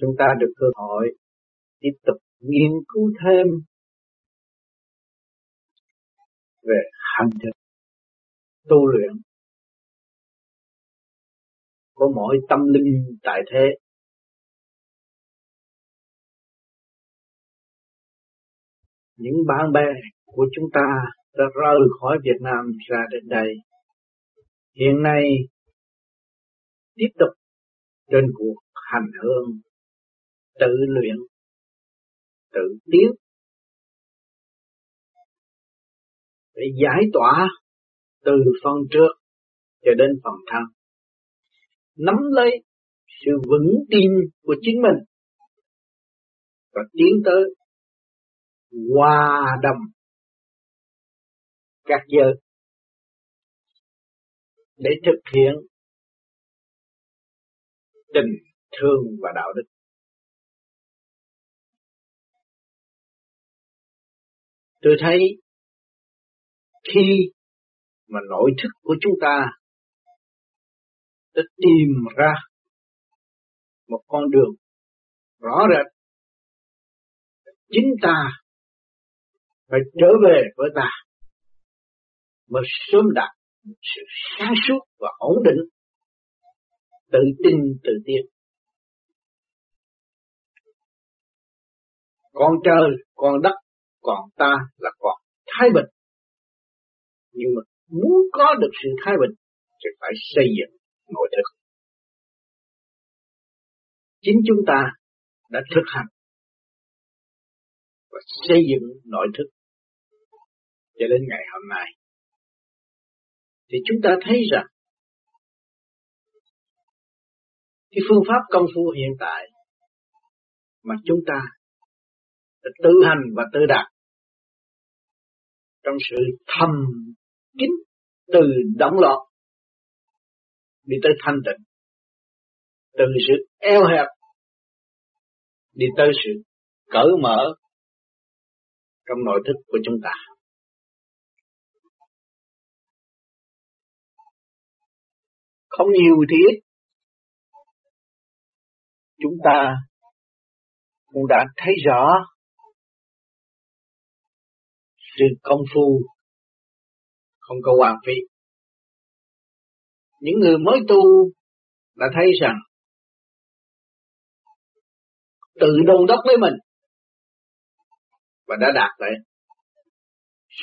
chúng ta được cơ hội tiếp tục nghiên cứu thêm về hành trình, tu luyện của mỗi tâm linh tại thế. Những bạn bè của chúng ta đã rời khỏi Việt Nam ra đến đây, hiện nay tiếp tục trên cuộc hành hương tự luyện, tự tiến để giải tỏa từ phần trước cho đến phần thân nắm lấy sự vững tin của chính mình và tiến tới hòa đồng các giới để thực hiện tình thương và đạo đức. Tôi thấy khi mà nội thức của chúng ta đã tìm ra một con đường rõ rệt, chính ta phải trở về với ta mới sớm đạt sự sáng suốt và ổn định, tự tin, tự tiên con trời, con đất còn ta là còn thái bình. Nhưng mà muốn có được sự thái bình thì phải xây dựng nội thức. Chính chúng ta đã thực hành và xây dựng nội thức cho đến ngày hôm nay. Thì chúng ta thấy rằng cái phương pháp công phu hiện tại mà chúng ta tự hành và tự đạt trong sự thầm kín từ động loạn đi tới thanh tịnh. Từ sự eo hẹp, đi tới sự cởi mở trong nội thức của chúng ta. Không nhiều thì ít. Chúng ta cũng đã thấy rõ trừ công phu không có hoàn phí. Những người mới tu đã thấy rằng tự đôn đốc với mình và đã đạt lại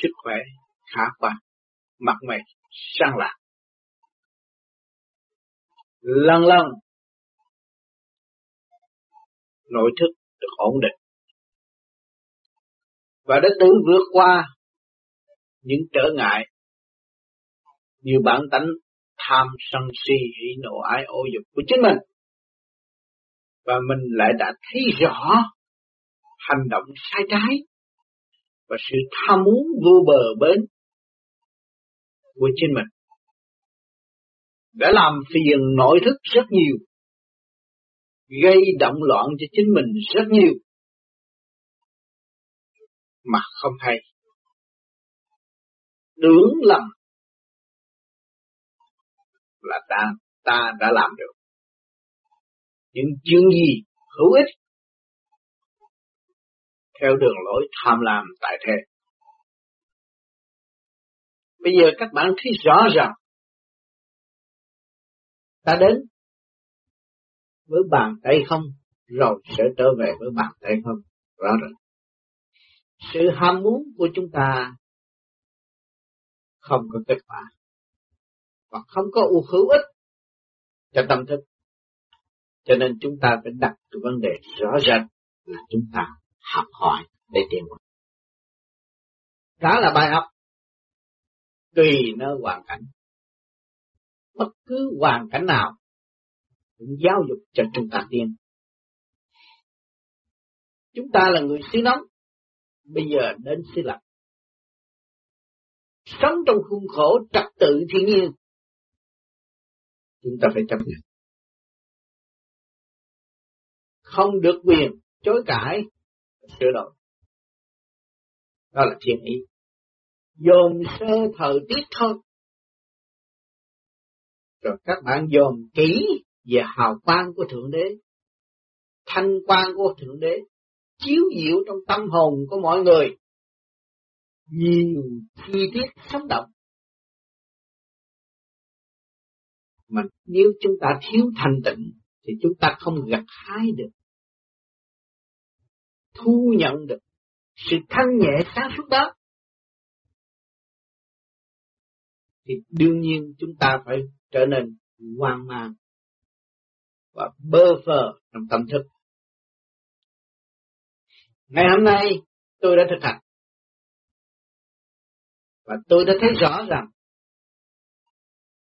sức khỏe khả quan, mặt mày sang lạc. Lần lần nội thức được ổn định và đã tự vượt qua những trở ngại. Như bản tánh tham sân si hỉ nộ ái ô dục của chính mình. Và mình lại đã thấy rõ hành động sai trái và sự tham muốn vô bờ bến của chính mình. Đã làm phiền nội thức rất nhiều, gây động loạn cho chính mình rất nhiều mà không hay. Tưởng lầm là ta ta đã làm được. Những chuyện gì hữu ích? Theo đường lối tham lam tại thế. Bây giờ các bạn thấy rõ ràng ta đến với bàn tay không, rồi sẽ trở về với bàn tay không. Rõ ràng sự ham muốn của chúng ta không có kết quả và không có ưu hữu ích cho tâm thức. Cho nên chúng ta phải đặt cái vấn đề rõ ràng là chúng ta học hỏi để tiến bộ đó là bài học. Tùy nơi hoàn cảnh. Bất cứ hoàn cảnh nào cũng giáo dục cho chúng ta tiên chúng ta là người xứ nóng bây giờ đến xứ lạnh sống trong khuôn khổ trật tự thiên nhiên, chúng ta phải chấp nhận. Không được quyền chối cãi, sửa đổi. Đó là thiên ý. Dồn sơ thời tiết thôi. Rồi các bạn dồn kỹ về hào quang của thượng đế, thanh quang của Thượng Đế chiếu diệu trong tâm hồn của mọi người. Nhiều chi tiết sống động. Mà nếu chúng ta thiếu thanh tịnh, thì chúng ta không gặt hái được. Thu nhận được sự thanh nhẹ sáng suốt đó. Thì đương nhiên chúng ta phải trở nên hoang mang và bơ phờ trong tâm thức. Ngày hôm nay, tôi đã thực hành và tôi đã thấy rõ rằng,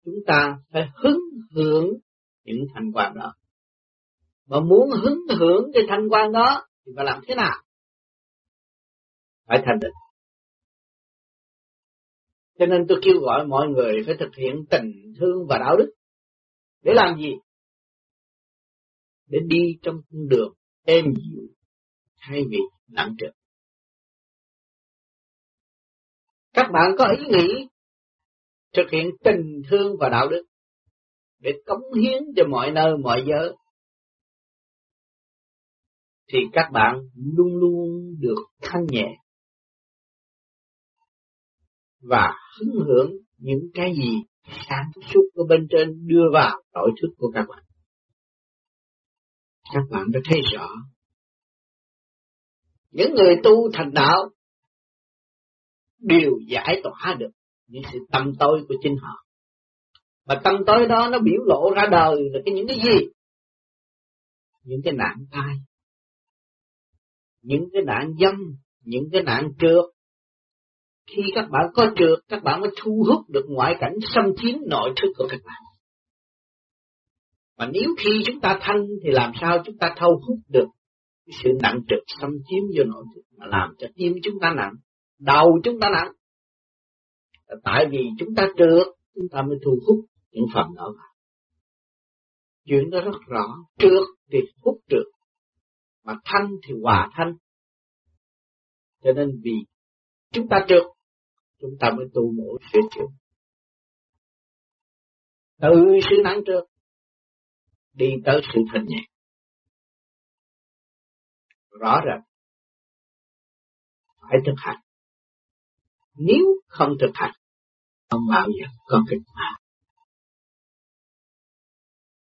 chúng ta phải hứng hưởng những thành quả đó. Mà muốn hứng hưởng cái thành quả đó thì phải làm thế nào? Phải thành định. Cho nên tôi kêu gọi mọi người phải thực hiện tình thương và đạo đức. Để làm gì? Để đi trong con đường êm dịu thay vì nặng trực. Các bạn có ý nghĩ thực hiện tình thương và đạo đức để cống hiến cho mọi nơi, mọi giới, thì các bạn luôn luôn được thanh nhẹ và hứng hưởng những cái gì sáng suốt của bên trên đưa vào nội thức của các bạn. Các bạn đã thấy rõ những người tu thành đạo đều giải tỏa được những sự tâm tối của chính họ. Và tâm tối đó nó biểu lộ ra đời là cái những cái gì? Những cái nạn tai, những cái nạn dâm, những cái nạn trượt, khi các bạn có trượt, các bạn mới thu hút được ngoại cảnh xâm chiếm nội thức của các bạn. Mà nếu khi chúng ta thanh thì làm sao chúng ta thâu hút được cái sự nặng trực xâm chiếm vô nội thức mà làm cho tim chúng ta nặng, đầu chúng ta nặng. Tại vì chúng ta trượt, chúng ta mới thu hút những phần đó vào. Chuyện đó rất rõ, trượt thì hút trượt, mà thanh thì hòa thanh. Cho nên vì chúng ta trượt chúng ta mới tu mỗi sửa chữa. Từ sự nắng trượt đi tới sự thanh nhẹ. Rõ ràng, phải thực hành. Nếu không thực hành, không bao giờ có kịch bản.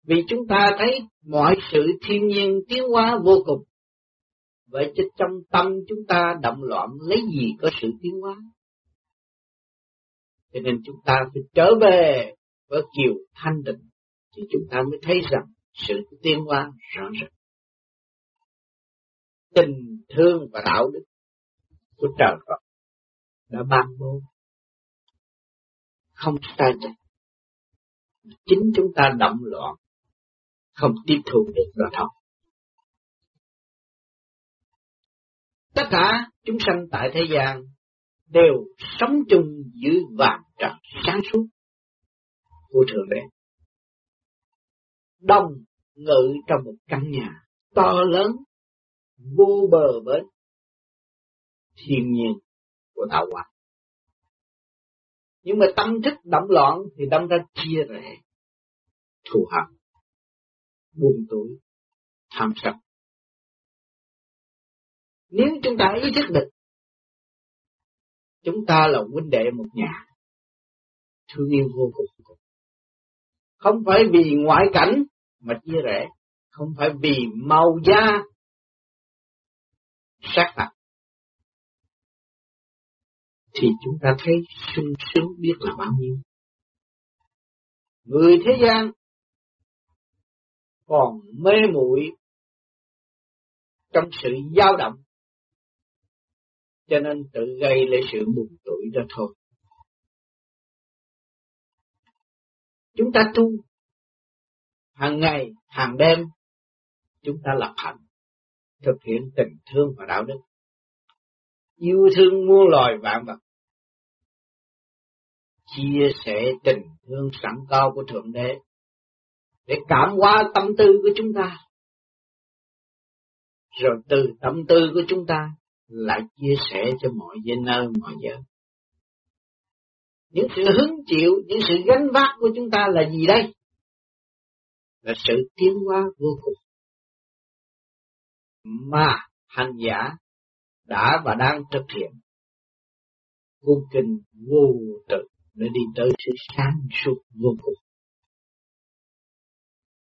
Vì chúng ta thấy mọi sự thiên nhiên tiến hóa vô cùng. Vậy chứ trong tâm chúng ta động loạn lấy gì có sự tiến hóa? Cho nên chúng ta phải trở về với kiều thanh định thì chúng ta mới thấy rằng sự tiến hóa rõ ràng Tình thương và đạo đức của trời Phật đã ban bố không sai chạy. Chính chúng ta động loạn, không tiếp thu được là thôi. Tất cả chúng sanh tại thế gian đều sống chung dưới vàng trần sáng suốt của Thượng Đế. Đông ngự trong một căn nhà to lớn, vô bờ bến, thiên nhiên của tạo hóa. Nhưng mà tâm thức động loạn thì đâm ra chia rẽ, thù hận, buồn tối tham sân. Nếu chúng ta ý thức được Chúng ta là huynh đệ một nhà, thương yêu vô cùng. Không phải vì ngoại cảnh mà chia rẽ, không phải vì màu da sát mặt thì chúng ta thấy sung sướng biết là bao nhiêu. Người thế gian còn mê muội trong sự dao động cho nên tự gây lấy sự buồn tuổi đó thôi. Chúng ta tu hàng ngày, hàng đêm, chúng ta lập hạnh, thực hiện tình thương và đạo đức, yêu thương muôn loài vạn vật, chia sẻ tình thương sẵn cao của Thượng Đế, để cảm hóa tâm tư của chúng ta, rồi từ tâm tư của chúng ta lại chia sẻ cho mọi giới nơi mọi giờ. Những sự hứng chịu, những sự gánh vác của chúng ta là gì đây? Là sự tiến hóa vô cùng mà hành giả đã và đang thực hiện cung kinh vô tự để đi tới sự sáng suốt vô cùng.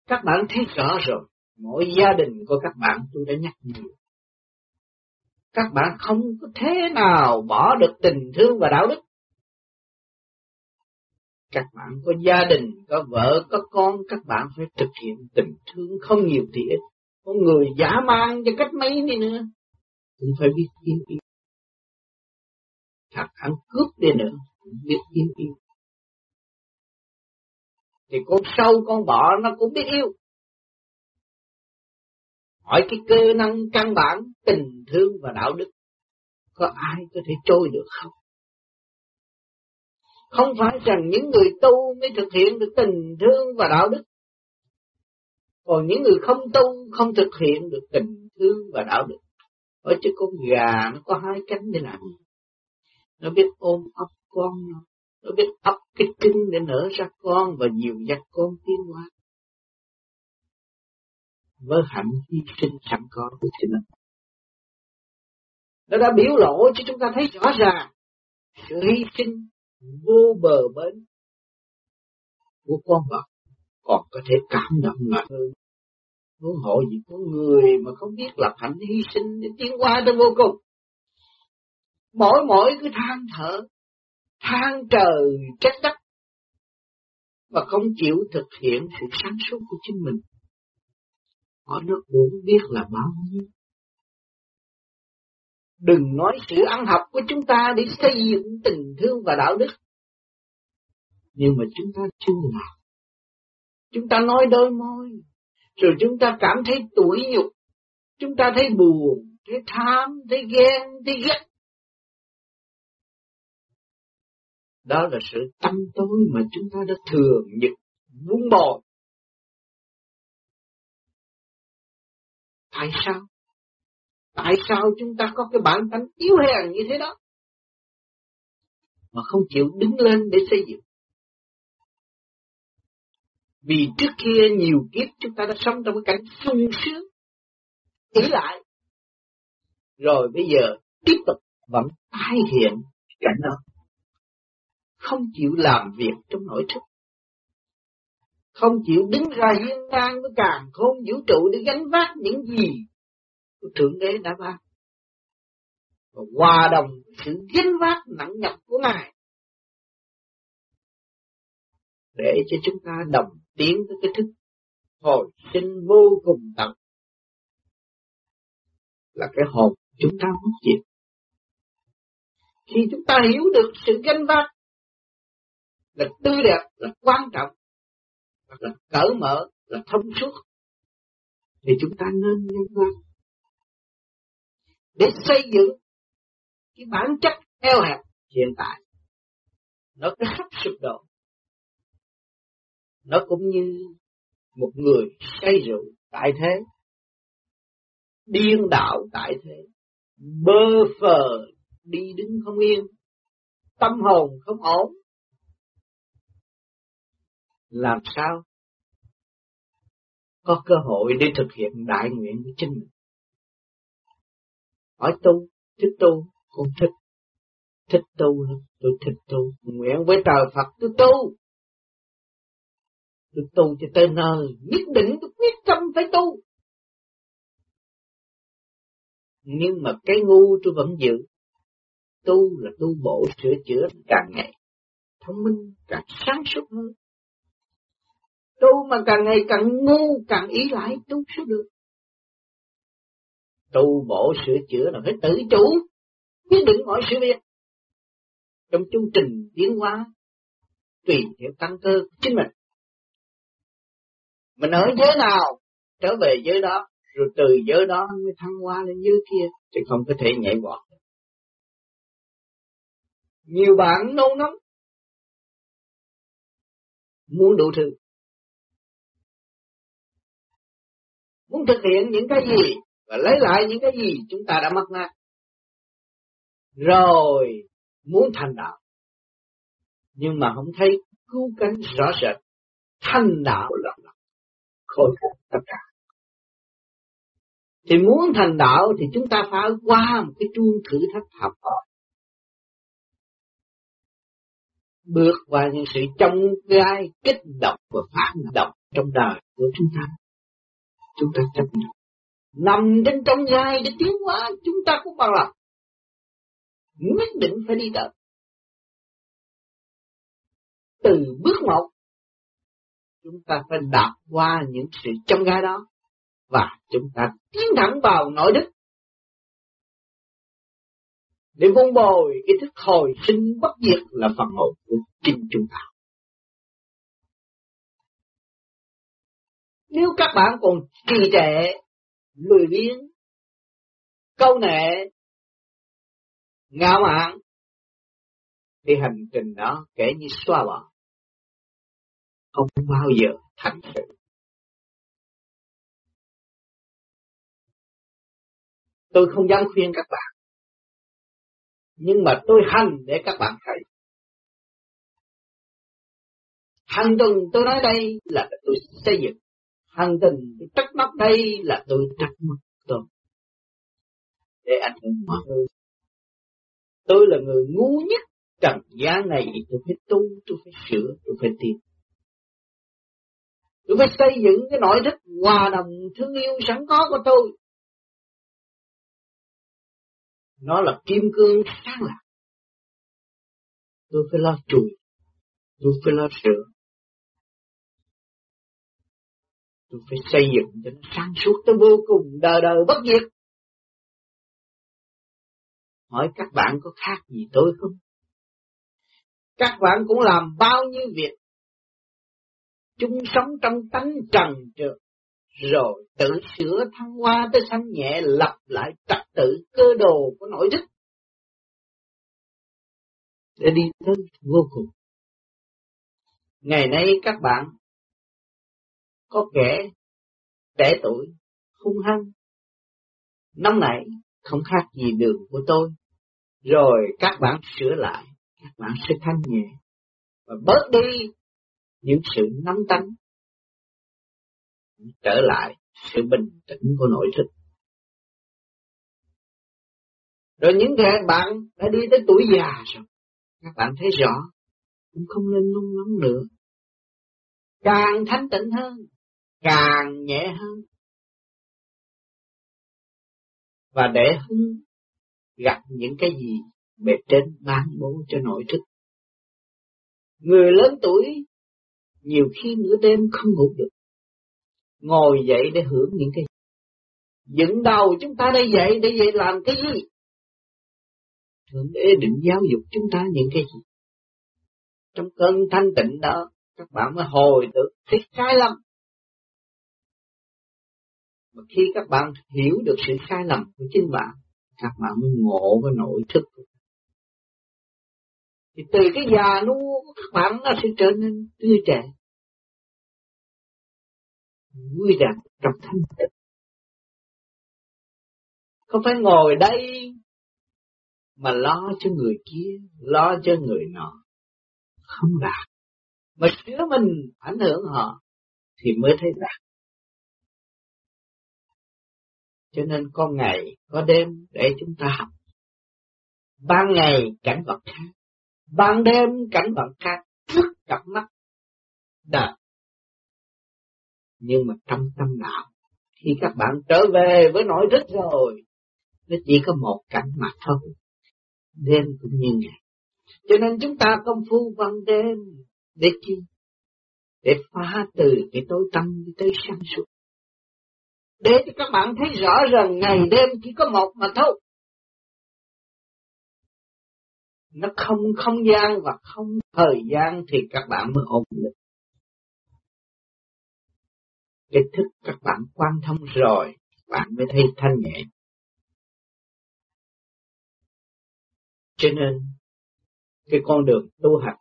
Các bạn thấy rõ rồi, mỗi gia đình của các bạn tôi đã nhắc nhiều. Các bạn không có thế nào bỏ được tình thương và đạo đức. Các bạn có gia đình, có vợ, có con, các bạn phải thực hiện tình thương không nhiều thì ít con người giả mang cho cách mấy đi nữa, cũng phải biết yêu im Thật ăn cướp đi nữa, cũng biết im yêu. Thì con sâu con bọ nó cũng biết yêu. Hỏi cái cơ năng căn bản tình thương và đạo đức có ai có thể trôi được không? Không phải rằng những người tu mới thực hiện được tình thương và đạo đức. Còn những người không tu không thực hiện được tình thương và đạo đức. Ở chứ con gà nó có hai cánh để làm Nó biết ôm ấp con nó. Nó biết ấp cái kinh để nở ra con và dìu dắt con tiến hóa. Với hạnh hy sinh sẵn có của chính nó. Nó đã biểu lộ cho chúng ta thấy rõ ràng sự hy sinh vô bờ bến của con vật còn có thể cảm động mạnh hơn huống hộ gì có người mà không biết lập hạnh hy sinh để tiến qua tới vô cùng mỗi mỗi cứ than thở, than trời trách đất và không chịu thực hiện sự sáng suốt của chính mình họ nó cũng biết là bao nhiêu Đừng nói sự ăn học của chúng ta để xây dựng tình thương và đạo đức. Nhưng mà chúng ta chưa làm. Chúng ta nói đôi môi, rồi chúng ta cảm thấy tủi nhục, chúng ta thấy buồn, thấy tham, thấy ghen, thấy ghét. Đó là sự tâm tối mà chúng ta đã thường nhật vun bồi. Tại sao? Tại sao chúng ta có cái bản tánh yếu hèn như thế đó? Mà không chịu đứng lên để xây dựng. Vì trước kia nhiều kiếp chúng ta đã sống trong cái cảnh sung sướng, ý lại. Rồi bây giờ tiếp tục vẫn tái hiện cảnh đó. Không chịu làm việc trong nội thức. Không chịu đứng ra hiên ngang với càng khôn vũ trụ để gánh vác những gì của Thượng Đế đã ban. Và hòa đồng sự gánh vác nặng nhọc của Ngài. Để cho chúng ta đồng tiến tới cái thức hồi sinh vô cùng tận. Là cái hồn chúng ta mất diệt. Khi chúng ta hiểu được sự ganh vác là tươi đẹp, là quan trọng, là cởi mở, là thông suốt, thì chúng ta nên nhân vác để xây dựng cái bản chất eo hẹp hiện tại nó cứ sắp sụp đổ nó cũng như một người say rượu tại thế. Điên đạo tại thế. Bơ phờ đi đứng không yên. Tâm hồn không ổn. Làm sao có cơ hội để thực hiện đại nguyện của chính mình? Hỏi tu, thích tu, không thích. Thích tu lắm tôi thích tu. Nguyện với trời Phật, tôi tu tôi tu cho tới nơi, nhất định tôi quyết tâm phải tu. Nhưng mà cái ngu tôi vẫn giữ. Tu là tu bổ sửa chữa càng ngày, thông minh, càng sáng suốt hơn. Tu mà càng ngày càng ngu, càng ý lại, tu sẽ được. Tu bổ sửa chữa là phải tự chủ quyết định mọi sự việc. Trong chương trình tiến hóa, tùy theo tăng cơ chính mình mình ở giới nào, trở về giới đó, rồi từ giới đó mới thăng hoa lên giới kia thì không có thể nhảy vọt nhiều bạn nôn nóng, muốn đủ thứ muốn thực hiện những cái gì và lấy lại những cái gì chúng ta đã mất mát. Rồi, muốn thành đạo. Nhưng mà không thấy cứu cánh rõ rệt. Thành đạo là khôi phục tất cả. Thì muốn thành đạo thì chúng ta phải qua một cái chuông thử thách học hỏi. Bước qua những sự trong gai, kích động và phản động trong đời của chúng ta. Chúng ta chấp nhận. Nằm trên trong gai để tiến hóa, chúng ta cũng bằng lòng. Nhất định phải đi tới. Từ bước một chúng ta phải đạp qua những sự trong gai đó và chúng ta tiến thẳng vào nội đức để vun bồi cái thức hồi sinh bất diệt là phần hồn của chính chúng ta. Nếu các bạn còn trì trệ, lười biếng, câu nệ, ngạo mạn, thì hành trình đó kể như xóa bỏ, không bao giờ thành sự. Tôi không dám khuyên các bạn. Nhưng mà tôi hành để các bạn thấy. Hành tuần tôi nói đây là tôi xây dựng. Hành tuần tôi trách móc đây là tôi trách móc tôi. Để ảnh hưởng mọi người. Tôi là người ngu nhất trần gian này tôi phải tu, tôi phải sửa, tôi phải tìm. Tôi phải xây dựng cái nội thức hòa đồng thương yêu sẵn có của tôi. Nó là kim cương sáng lạc tôi phải lo chùi tôi phải lo sửa tôi phải xây dựng cho nó sáng suốt tới vô cùng đời đời bất diệt. Hỏi các bạn có khác gì tôi không? Các bạn cũng làm bao nhiêu việc chung sống trong tánh trần trượt rồi tự sửa thăng hoa tới sanh nhẹ lập lại trật tự cơ đồ của nội thức để đi tới vô cùng. Ngày nay các bạn có kẻ trẻ tuổi hung hăng, nóng nảy, không khác gì đường của tôi. Rồi các bạn sửa lại, các bạn sẽ thanh nhẹ và bớt đi những sự nóng tánh trở lại sự bình tĩnh của nội thức. Rồi những người bạn đã đi tới tuổi già rồi, các bạn thấy rõ, cũng không nên nung nóng nữa. Càng thanh tịnh hơn, càng nhẹ hơn. Và để hứng gặp những cái gì bề trên ban bố cho nội thức. Người lớn tuổi nhiều khi nửa đêm không ngủ được. Ngồi dậy để hưởng những cái dựng đầu chúng ta đây dậy, để dậy làm cái gì? Thượng đế định giáo dục chúng ta những cái gì? Trong cơn thanh tịnh đó, các bạn mới hồi được cái sai lầm. Mà khi các bạn hiểu được sự sai lầm của chính bạn, các bạn mới ngộ cái nội thức thì từ cái già nua các bạn nó sẽ trở nên tươi trẻ vui rằng trong thanh tịnh. Không phải ngồi đây mà lo cho người kia, lo cho người nọ. Không đạt. Mà sửa mình ảnh hưởng họ thì mới thấy đạt. Cho nên có ngày, có đêm để chúng ta học. Ban ngày cảnh vật khác, ban đêm cảnh vật khác, rất cặp mắt đời. Nhưng mà trong tâm đạo khi các bạn trở về với nội thức rồi nó chỉ có một cảnh mà thôi đêm cũng như ngày. Cho nên chúng ta công phu ban đêm để chi để phá từ cái tối tâm tới sáng suốt. Để cho các bạn thấy rõ rằng ngày đêm chỉ có một mà thôi. Nó không không gian và không thời gian thì các bạn mới ổn định cái thức các bạn quan thông rồi, bạn mới thấy thanh nhẹ. Cho nên, cái con đường tu hành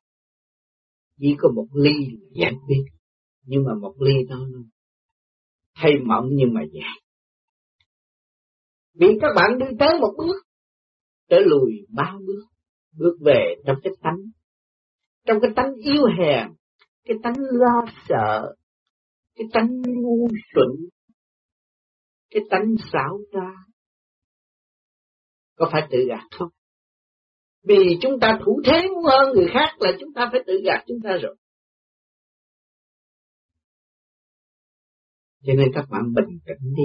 chỉ có một ly giải quyết, nhưng mà một ly đó thay mỏng nhưng mà dài. Vì các bạn đi tới một bước, trở lùi ba bước, bước về trong cái tánh, trong cái tánh yêu hèn, cái tánh lo sợ, cái tánh ngu xuẩn cái tánh xảo ra, có phải tự gạt không? Vì chúng ta thủ thế muốn hơn người khác là chúng ta phải tự gạt chúng ta rồi. Cho nên các bạn bình tĩnh đi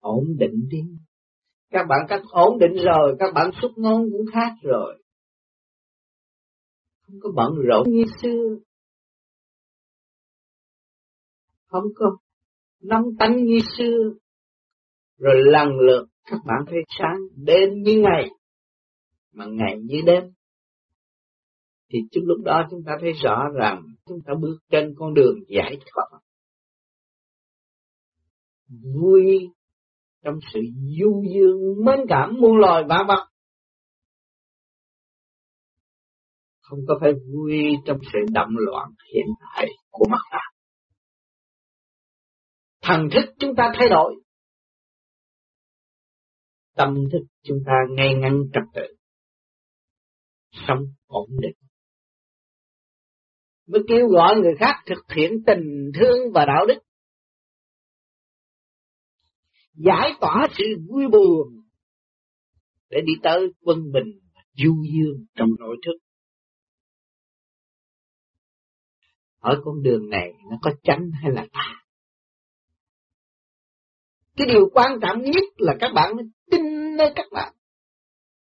ổn định đi. Các bạn các ổn định rồi các bạn xuất ngôn cũng khác rồi không có bận rộn. Như xưa không có nóng tánh như xưa rồi lần lượt các bạn thấy sáng đêm như ngày. Mà ngày như đêm. Thì trước lúc đó chúng ta thấy rõ rằng chúng ta bước trên con đường giải thoát. Vui trong sự du dương mến cảm muôn loài vạn vật không có phải vui trong sự động loạn hiện tại của mặt ta. Thần thức chúng ta thay đổi. Tâm thức chúng ta ngay ngắn trật tự. Sống ổn định. Mới kêu gọi người khác thực hiện tình thương và đạo đức. Giải tỏa sự vui buồn. Để đi tới quân bình du dương trong nội thức. Ở con đường này nó có chánh hay là tà? Cái điều quan trọng nhất là các bạn tin nơi các bạn.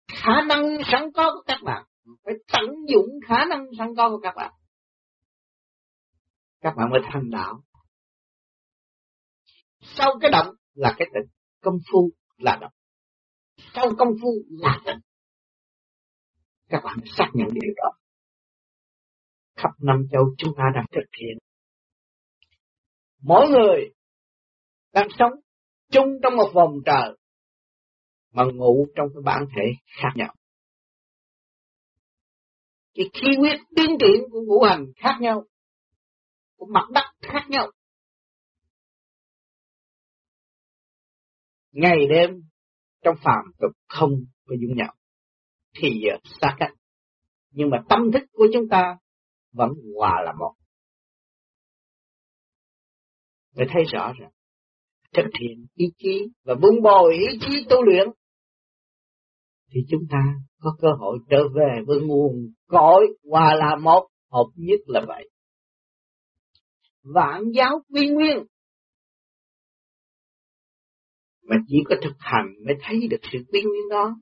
Khả năng sẵn có của các bạn. Phải tận dụng khả năng sẵn có của các bạn. Các bạn mới thành đạo. Sau cái động là cái tịnh. Công phu là động. Sau công phu là tịnh. Các bạn xác nhận điều đó khắp năm châu chúng ta đang thực hiện. Mỗi người đang sống chung trong một vòng trời, mà ngủ trong cái bản thể khác nhau. Cái khí huyết tiến triển của ngũ hành khác nhau, của mặt đất khác nhau. Ngày đêm trong phàm tục không có dung nhau thì giờ xa cách. Nhưng mà tâm thức của chúng ta vẫn hòa là một. Người thấy rõ rồi. Thực hiện ý chí và vun bồi ý chí tu luyện, thì chúng ta có cơ hội trở về với nguồn cội hòa là một, hợp nhất là vậy vạn giáo quy nguyên mà chỉ có thực hành mới thấy được sự quy nguyên đó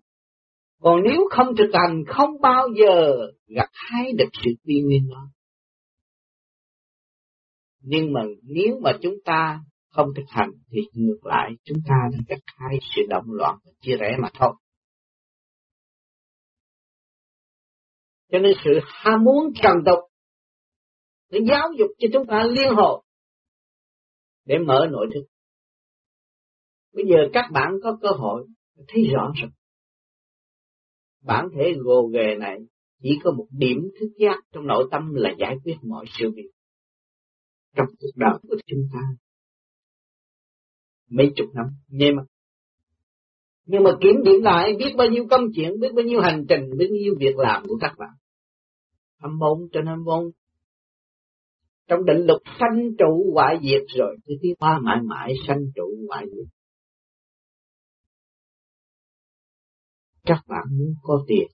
còn nếu không thực hành, không bao giờ gặp hái được sự quy nguyên đó nhưng mà nếu mà chúng ta không thực hành thì ngược lại, chúng ta đang gặt hai sự động loạn và chia rẽ mà thôi. Cho nên sự ham muốn trần tục để giáo dục cho chúng ta liên hồ để mở nội thức. Bây giờ các bạn có cơ hội thấy rõ rồi. Bản thể gồ ghề này chỉ có một điểm thức giác trong nội tâm là giải quyết mọi sự việc. Trong cuộc đời của chúng ta, mấy chục năm nhưng mà. Nhưng mà kiểm điểm lại, biết bao nhiêu công chuyện, biết bao nhiêu hành trình, biết bao nhiêu việc làm của các bạn. Âm môn trên âm môn. Trong định luật sanh trụ hoại diệt rồi, thì tiến ba mãi mãi sanh trụ hoại diệt. Các bạn muốn có tiền.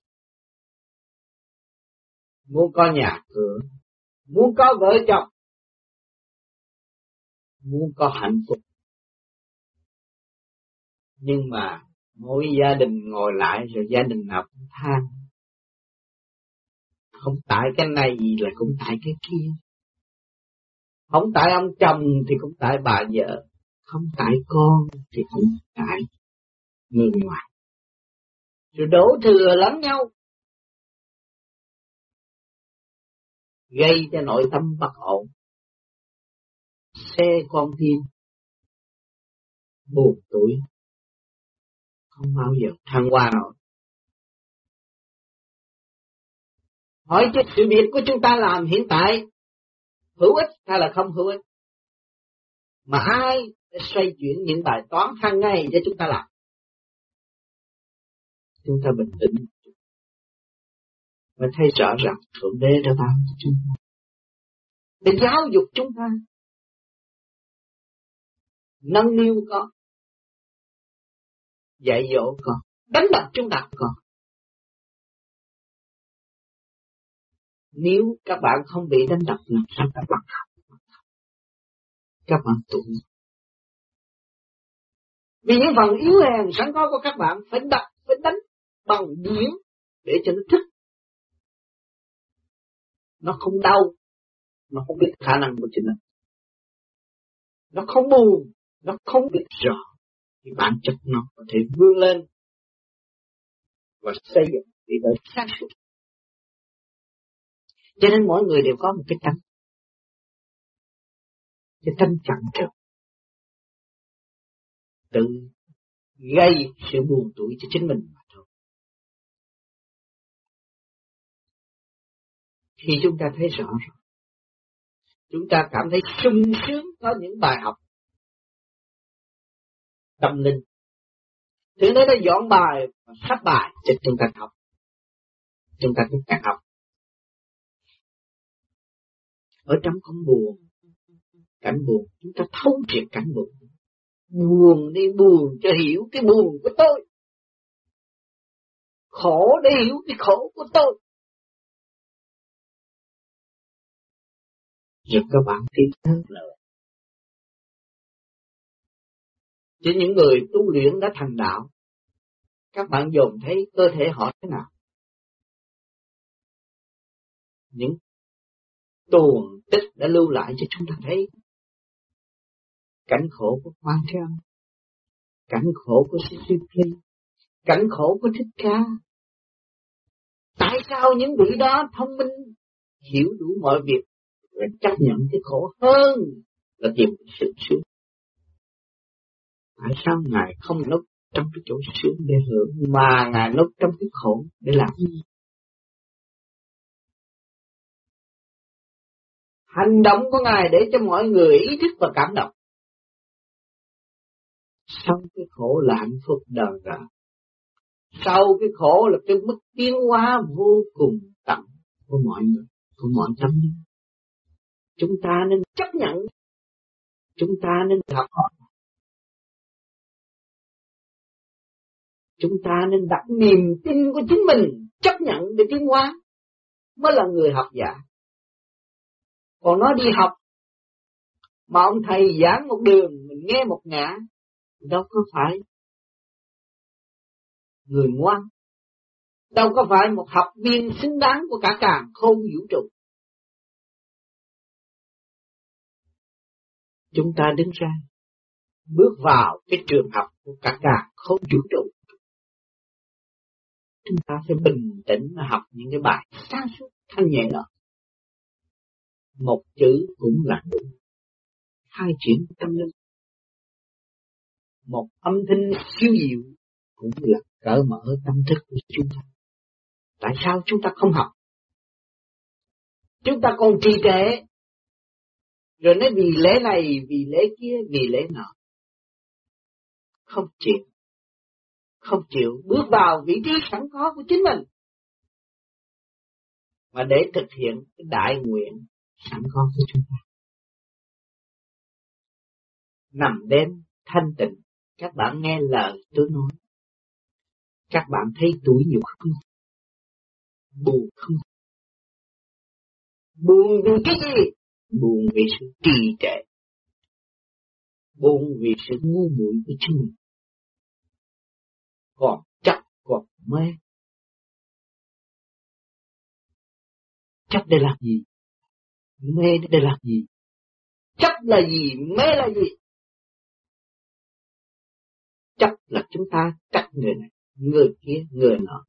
Muốn có nhà cửa. Muốn có vợ chồng. Muốn có hạnh phúc. Nhưng mà mỗi gia đình ngồi lại rồi gia đình nào cũng than. Không tại cái này gì là cũng tại cái kia. Không tại ông chồng thì cũng tại bà vợ. Không tại con thì cũng tại người ngoài rồi đổ thừa lẫn nhau. Gây cho nội tâm bất ổn. Xe con tim. Buồn tuổi không bao giờ thăng hoa nổi. Hỏi cho sự việc của chúng ta làm hiện tại. Hữu ích hay là không hữu ích? Mà ai sẽ xoay chuyển những bài toán hàng ngày cho chúng ta làm chúng ta bình tĩnh. Và thấy rõ ràng thượng đế đã ban cho chúng ta. Để giáo dục chúng ta. Nâng niu con. Dạy dỗ con. Đánh đập chúng ta con. Nếu các bạn không bị đánh đập làm sao các bạn học các bạn tụng vì những phần yếu hèn sẵn có của các bạn phải đập, phải đánh bằng điểm để cho nó thích. Nó không đau, nó không biết khả năng của chính nó nó không buồn, nó không biết rõ thì bản chất nó có thể vươn lên và xây dựng đi tới sáng suốt. Cho nên mỗi người đều có một cái tâm. Cái tâm chậm chậm tự gây sự buồn tuổi cho chính mình. Khi chúng ta thấy rõ rồi, chúng ta cảm thấy sung sướng có những bài học tâm linh. Thứ đó đã dọn bài và sắp bài cho chúng ta học. Chúng ta cũng càng học. Ở trong con buồn, cảnh buồn, chúng ta thấu triệt cảnh buồn buồn đi buồn cho hiểu cái buồn của tôi khổ để hiểu cái khổ của tôi rồi các bạn tiến thân nữa chứ những người tu luyện đã thành đạo các bạn dồn thấy cơ thể họ thế nào những tuồng tích đã lưu lại cho chúng ta thấy cảnh khổ của Quan theo cảnh khổ của Sư Sư cảnh khổ của Thích Ca. Tại sao những vị đó thông minh, hiểu đủ mọi việc phải chấp nhận cái khổ hơn là tìm sự sướng? Tại sao Ngài không nốt trong cái chỗ sướng để hưởng, mà Ngài nốt trong cái khổ để làm gì? Hành động của Ngài để cho mọi người ý thức và cảm động sau cái khổ là hạnh phúc đời ra sau cái khổ là cái mức tiến hóa vô cùng tận của mọi người của mọi tâm linh chúng ta nên chấp nhận. Chúng ta nên học chúng ta nên đặt niềm tin của chính mình, chấp nhận để tiến hóa. Mới là người học giả. Còn nó đi học, mà ông thầy giảng một đường, mình nghe một ngã, đâu có phải người ngoan. Đâu có phải một học viên xứng đáng của cả càng không vũ trụ. Chúng ta đứng ra bước vào cái trường học của cả cả không vũ trụ. Chúng ta phải bình tĩnh mà học những cái bài sáng suốt thanh nhẹ đó một chữ cũng là đúng hai chuyển tâm linh. Một âm thanh siêu diệu cũng là cởi mở tâm thức của chúng ta. Tại sao chúng ta không học? Chúng ta còn trì trệ, rồi nói vì lễ này, vì lễ kia, vì lễ nọ. Không chịu, không chịu bước vào vị trí sẵn có của chính mình. Mà để thực hiện cái đại nguyện sẵn có của chúng ta. Nằm đêm thanh tịnh các bạn nghe lời tôi nói. Các bạn thấy tuổi nhục không? Buồn không? Buồn vì cái gì? Buồn vì sự trì trệ. Buồn vì sự ngu muội của chính mình. Còn chấp còn mê. Chấp để làm gì? Mê để làm gì? Chấp là gì? Mê là gì? chấp là chúng ta cắt người này, người kia, người nọ.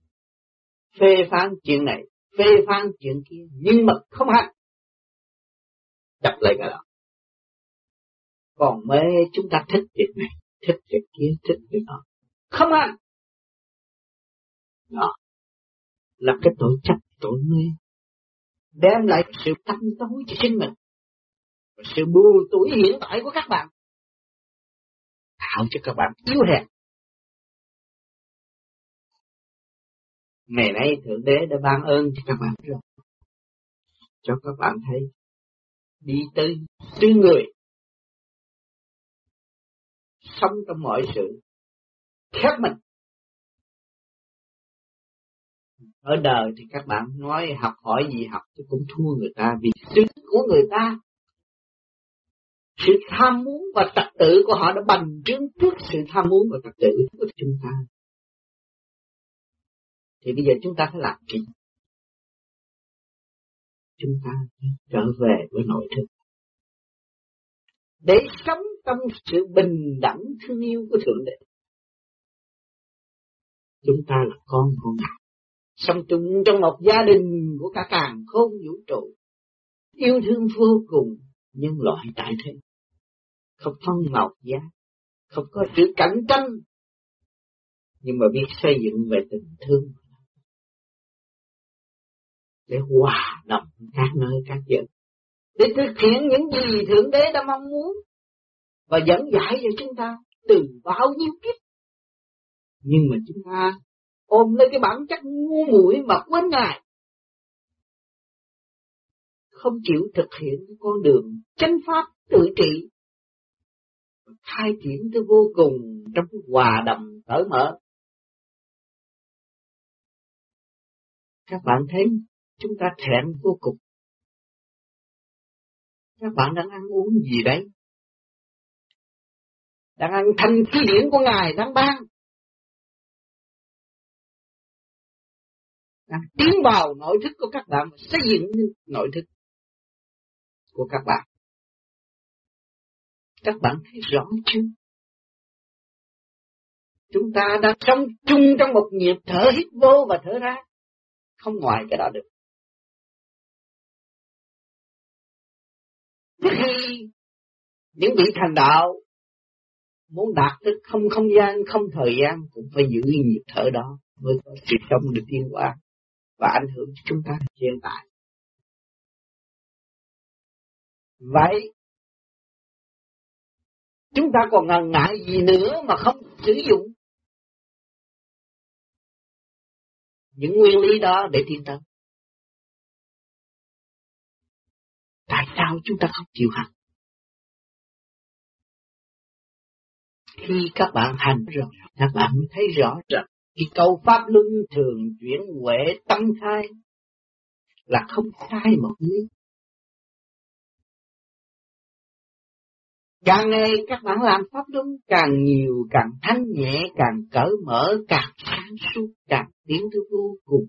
Phê phán chuyện này, phê phán chuyện kia, nhưng mà không hạnh Chấp lấy cái đó. Còn mê chúng ta thích việc này, thích việc kia, thích việc đó, Không ăn Đó. Là cái tội chấp, tội mê. Đem lại sự tâm tối cho chính mình. Và sự buồn tuổi hiện tại của các bạn tạo cho các bạn yếu hèn. Ngày nay Thượng Đế đã ban ơn cho các bạn rồi. Cho các bạn thấy đi tới tư người. Sống trong mọi sự khép mình. Ở đời thì các bạn nói học hỏi gì học chứ cũng thua người ta, vì tính của người ta. Sự tham muốn và trật tự của họ đã bành trướng trước sự tham muốn và trật tự của chúng ta. Thì bây giờ chúng ta phải làm gì? Chúng ta trở về với nội thức. Để sống trong sự bình đẳng thương yêu của thượng đế. Chúng ta là con của ngài. Sống chung trong một gia đình của cả càng khôn vũ trụ. Yêu thương vô cùng nhân loại tại thế. Không phân màu giá không có sự cạnh tranh. Nhưng mà biết xây dựng về tình thương để hòa đồng các nơi, các dân. Để thực hiện những gì thượng đế đã mong muốn và dẫn dạy cho chúng ta từ bao nhiêu kiếp. Nhưng mà chúng ta ôm lấy cái bản chất ngu muội mà quên ngài. Không chịu thực hiện con đường chánh pháp tự trị. Khai triển tới vô cùng trong cái hòa đầm cởi mở. Các bạn thấy chúng ta thẹn vô cùng. Các bạn đang ăn uống gì đấy? Đang ăn thanh khí điển của ngài, đang ban. Đang tiến vào nội thức của các bạn xây dựng nội thức của các bạn. Các bạn thấy rõ chưa? Chúng ta đang sống chung trong một nhịp thở hít vô và thở ra. Không ngoài cái đó được. Khi những vị thành đạo, muốn đạt tới không không gian, không thời gian, cũng phải giữ nhịp thở đó mới có sự sống được tiến hóa và ảnh hưởng chúng ta hiện tại. Vậy, chúng ta còn ngần ngại gì nữa mà không sử dụng? Những nguyên lý đó để tiến tới. Tại sao chúng ta không chịu hành khi các bạn hành rồi các bạn mới thấy rõ rằng cái câu pháp luân thường chuyển huệ tâm khai là không sai một lý Càng ngày các bạn làm pháp luân càng nhiều, càng thanh nhẹ, càng cởi mở, càng sáng suốt, càng tiến tới vô cùng.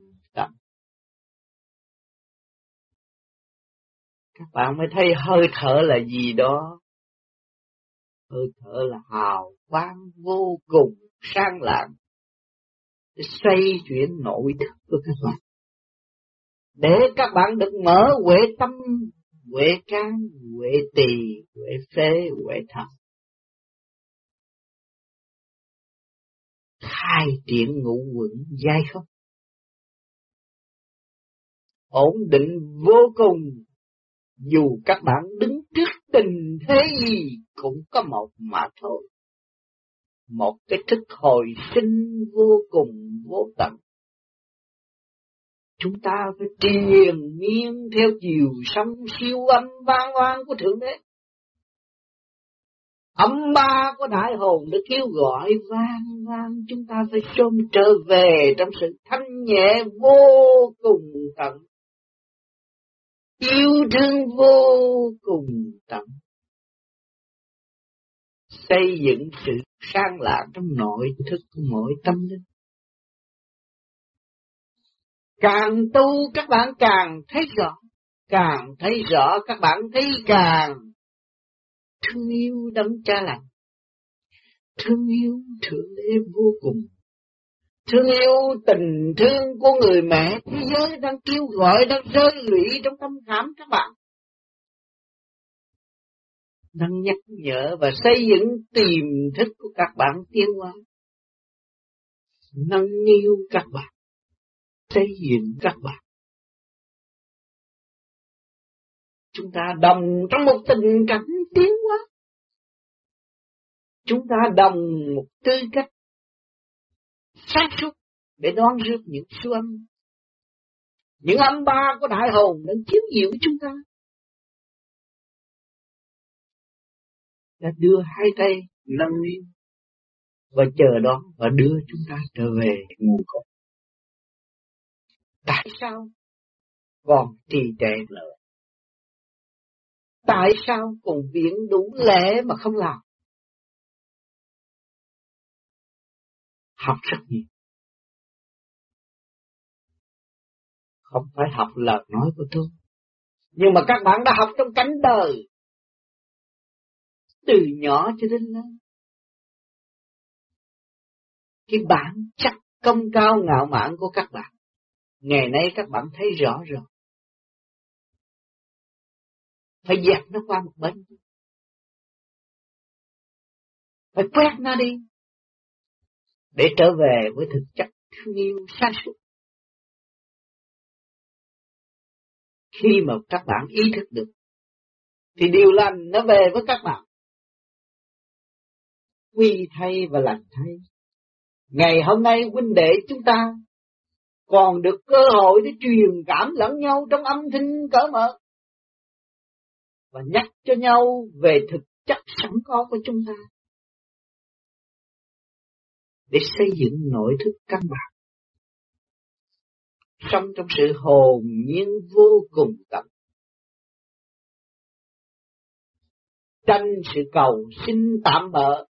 Các bạn mới thấy hơi thở là gì đó. Hơi thở là hào quang vô cùng sang lạng xây xoay chuyển nội thức của các bạn. Để các bạn được mở huệ tâm huệ can, huệ tỳ, huệ phế, huệ thật Khai triển ngũ quẩn dai không? Ổn định vô cùng, dù các bạn đứng trước tình thế gì cũng có một mà thôi. Một cái thức hồi sinh vô cùng vô tận chúng ta phải triền miên theo chiều sông siêu âm vang vang của Thượng Đế. Âm ba của đại hồn đã kêu gọi vang vang chúng ta phải trông trở về trong sự thanh nhẹ vô cùng tận. Yêu thương vô cùng tận. Xây dựng sự sang lạc trong nội thức của mỗi tâm linh. Càng tu các bạn càng thấy rõ, càng thấy rõ các bạn thấy càng thương yêu đấng cha lành, thương yêu thượng đế vô cùng, thương yêu tình thương của người mẹ, thế giới đang kêu gọi, đang rơi lụy trong tâm khảm các bạn đang nhắc nhở và xây dựng tiềm thức của các bạn tiến hóa nâng niu các bạn, xây dựng các bạn. Chúng ta đồng trong một tình cảnh tiến hóa. Chúng ta đồng một tư cách sáng suốt để đón rước những siêu âm. Những âm ba của đại hồn đang chiếu diệu chúng ta. Đã đưa hai tay nâng lên và chờ đón và đưa chúng ta trở về nguồn cội. Tại sao còn trì trệ nữa? Tại sao còn viện đủ lễ mà không làm? Học rất nhiều. Không phải học lời nói của tôi. Nhưng mà các bạn đã học trong cánh đời. Từ nhỏ cho đến lớn. Cái bản chất công cao ngạo mạn của các bạn. Ngày nay các bạn thấy rõ rồi. Phải dẹp nó qua một bên. Phải quét nó đi. Để trở về với thực chất thương yêu sáng suốt. Khi mà các bạn ý thức được, thì điều lành nó về với các bạn. Quy thay và lành thay. Ngày hôm nay huynh đệ chúng ta còn được cơ hội để truyền cảm lẫn nhau trong âm thanh cỡ mở và nhắc cho nhau về thực chất sẵn có của chúng ta để xây dựng nội thức căn bản. Sống trong sự hồn nhiên vô cùng tận, tranh sự cầu xin tạm bỡ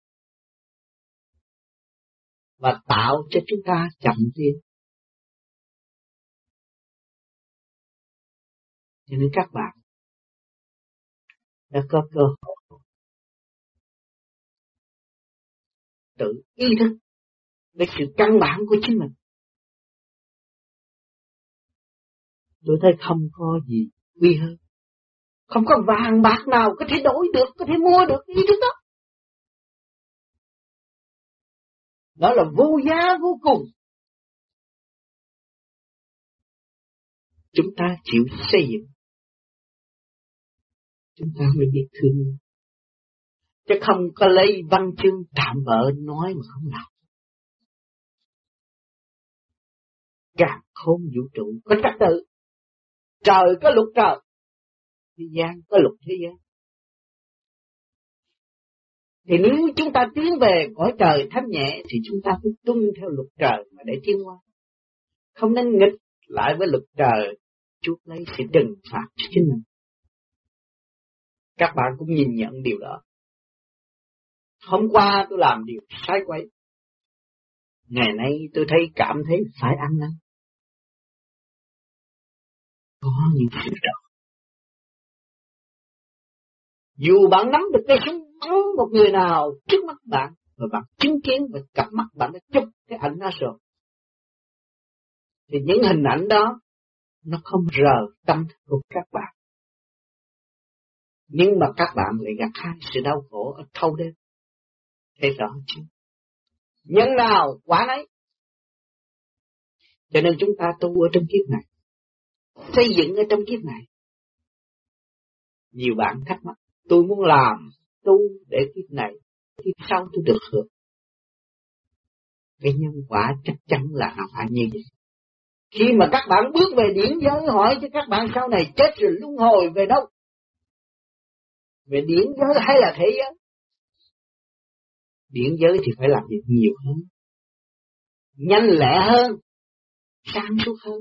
và tạo cho chúng ta chậm tiến. Cho nên các bạn đã có cơ hội tự ý thức với sự căn bản của chính mình. Tôi thấy không có gì quý hơn. Không có vàng bạc nào có thể đổi được, có thể mua được cái thứ đó. Đó là vô giá vô cùng. Chúng ta chịu xây dựng chúng ta mới biết thương chứ không có lấy văn chương tạm bỡ nói mà không làm càng khôn vũ trụ, có trật tự trời có luật trời, thế gian có luật thế gian thì nếu chúng ta tiến về cõi trời thánh nhẹ, thì chúng ta phải tuân theo luật trời mà để tiến qua không nên nghịch lại với luật trời, chuốc lấy sự trừng phạt cho chính mình các bạn cũng nhìn nhận điều đó. Hôm qua tôi làm điều sai quấy. Ngày nay tôi thấy cảm thấy phải ăn năn. Có những sự đó. Dù bạn nắm được cái súng bắn một người nào trước mắt bạn, và bạn chứng kiến và cặp mắt bạn đã chụp cái ảnh đó rồi. Thì những hình ảnh đó nó không rờ tâm của các bạn nhưng mà các bạn lại gặp hai sự đau khổ ở thâu đêm thấy rõ chứ nhân nào quá nấy cho nên chúng ta tu ở trong kiếp này xây dựng ở trong kiếp này. Nhiều bạn thắc mắc, tôi muốn làm tu để kiếp này, kiếp sau tôi được hưởng. Cái nhân quả chắc chắn là nó phải như vậy. Khi mà các bạn bước về điển giới, hỏi cho các bạn sau này chết rồi luân hồi về đâu? Về điển giới hay là thế giới? Điển giới thì phải làm việc nhiều hơn, nhanh lẹ hơn, sáng suốt hơn.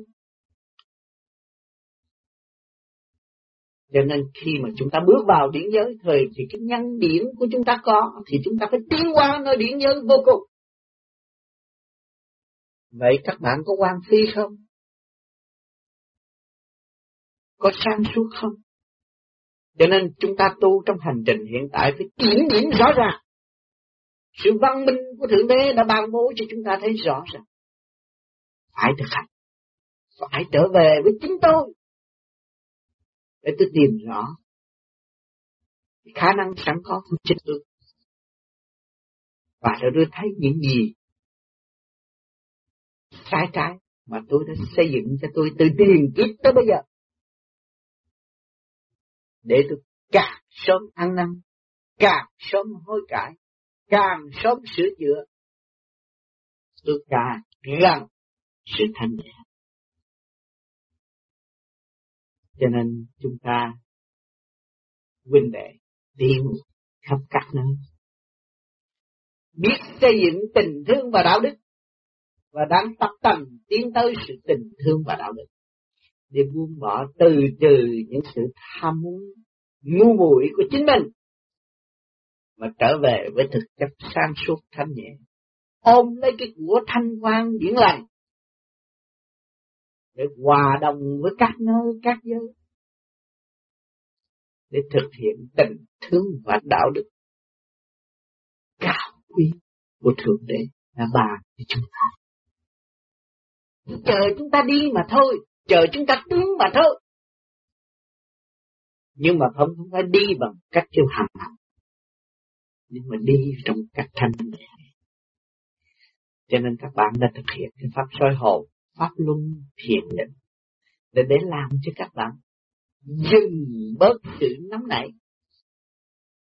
Cho nên khi mà chúng ta bước vào điển giới thời thì cái nhân điển của chúng ta có, thì chúng ta phải tiến qua nơi điển giới vô cùng vậy các bạn có quan phi không có sáng suốt không cho nên chúng ta tu trong hành trình hiện tại phải kiểm điểm rõ ràng. Sự văn minh của Thượng Đế đã ban bố cho chúng ta thấy rõ ràng. Phải thực hành. Phải trở về với chính tôi. Để tôi tìm rõ khả năng sẵn có của chính tôi. Và rồi tôi thấy những gì sai trái mà tôi đã xây dựng cho tôi từ tiền kiếp tới bây giờ để tôi càng sớm ăn năn, càng sớm hối cải, càng sớm sửa chữa, tôi càng gần sự thanh nhẹ. Cho nên chúng ta huynh đệ đi khắp các nơi. Biết xây dựng tình thương và đạo đức và đang tập tành tiến tới sự tình thương và đạo đức. Để buông bỏ từ từ những sự tham muốn, ngu muội của chính mình mà trở về với thực chất sáng suốt thanh nhẹ. Ôm lấy cái của thanh quan điển lành để hòa đồng với các nơi, các giới, để thực hiện tình thương và đạo đức cao quý của thượng đế là bà cho chúng ta. Chờ chúng ta đi mà thôi, chờ chúng ta tiến mà thôi. Nhưng mà không chúng ta đi bằng cách kêu hành hành. Nhưng mà đi trong cách thanh nhẹ. Cho nên các bạn đã thực hiện cái pháp soi hồn pháp luân thiền định, để để làm cho các bạn dừng bớt sự nóng nảy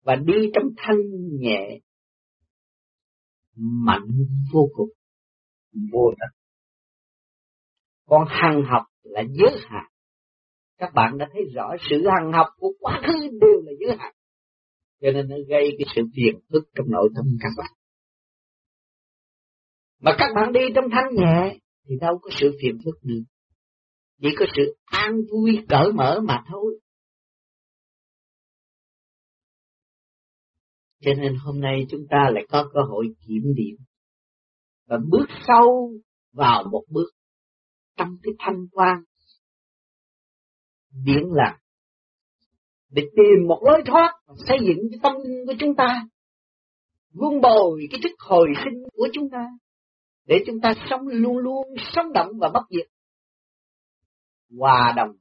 và đi trong thanh nhẹ, mạnh vô cùng, vô tận. Còn hằng học là giới hạn. Các bạn đã thấy rõ sự hằng học của quá khứ đều là giới hạn. Cho nên nó gây cái sự phiền phức trong nội tâm các bạn. Mà các bạn đi trong thanh nhẹ thì đâu có sự phiền phức nữa. Chỉ có sự an vui cởi mở mà thôi. Cho nên hôm nay chúng ta lại có cơ hội kiểm điểm và bước sâu vào một bước trong cái thanh quan. Điển là để tìm một lối thoát xây dựng cái tâm linh của chúng ta, vun bồi cái thức hồi sinh của chúng ta để chúng ta sống luôn luôn sống động và bất diệt. Hòa đồng.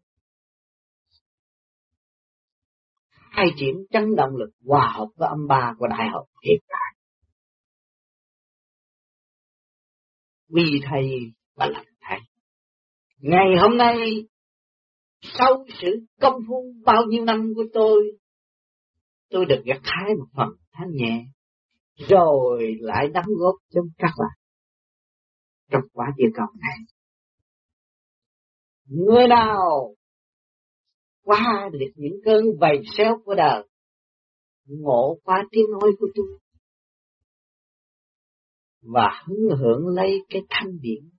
Hai triển chân động lực, hòa hợp với âm ba của đại học hiện tại. Vì thầy và làm thầy. Ngày hôm nay, sau sự công phu bao nhiêu năm của tôi tôi được gặt hái một phần thanh nhẹ, rồi lại đóng góp cho các bạn trong quả địa cầu này người nào qua được những cơn vầy xéo của đời, ngộ qua tiếng nói của tôi và hứng hưởng lấy cái thanh điển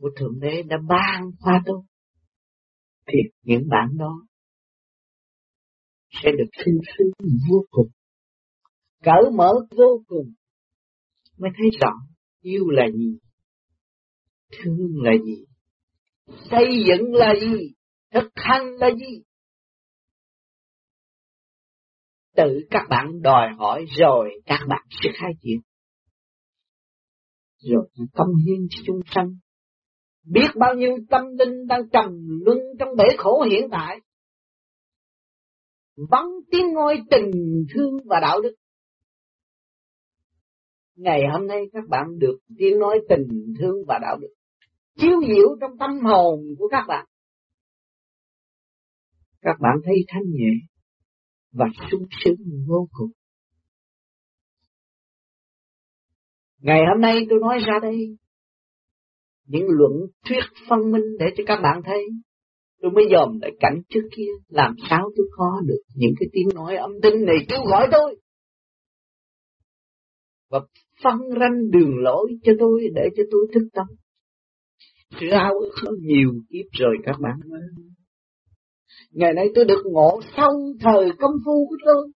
của Thượng Đế đã ban qua tôi, thì những bạn đó sẽ được thư sướng vô cùng, cởi mở vô cùng, mới thấy rõ yêu là gì? Thương là gì? Xây dựng là gì? Thực hành là gì? Tự các bạn đòi hỏi rồi các bạn sẽ khai triển. Rồi công hiến cho chúng sanh. Biết bao nhiêu tâm linh đang trầm luân trong bể khổ hiện tại. Vắng tiếng ngôi tình thương và đạo đức ngày hôm nay các bạn được tiếng nói tình thương và đạo đức chiếu diệu trong tâm hồn của các bạn. Các bạn thấy thanh nhẹ và sung sướng vô cùng. Ngày hôm nay tôi nói ra đây, những luận thuyết phân minh để cho các bạn thấy. Tôi mới dòm lại cảnh trước kia, làm sao tôi có được những cái tiếng nói âm thanh này kêu gọi tôi. Và phân ranh đường lối cho tôi để cho tôi thức tâm. Sự ao ước nhiều kiếp rồi các bạn ngày nay tôi được ngộ sau thời công phu của tôi.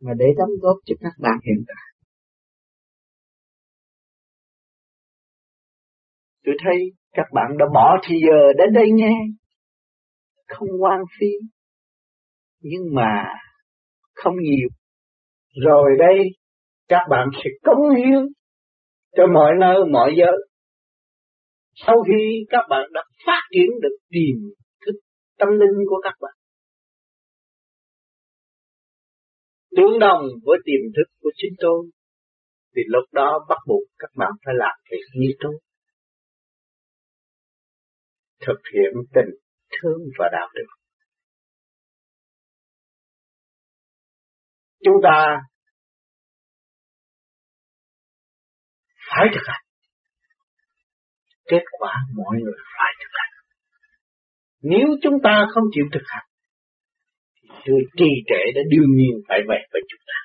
Mà để đóng góp cho các bạn hiện tại. Tôi thấy các bạn đã bỏ thì giờ đến đây nghe. Không quan phí. Nhưng mà không nhiều rồi đây, các bạn sẽ cống hiến cho mọi nơi, mọi giới sau khi các bạn đã phát triển được tiềm thức tâm linh của các bạn, tương đồng với tiềm thức của chính tôi thì lúc đó bắt buộc các bạn phải làm việc như tôi thực hiện tình thương và đạo đức. Chúng ta phải thực hành. Kết quả mọi người phải thực hành. Nếu chúng ta không chịu thực hành, thì sự trì trệ đã đương nhiên phải về với chúng ta.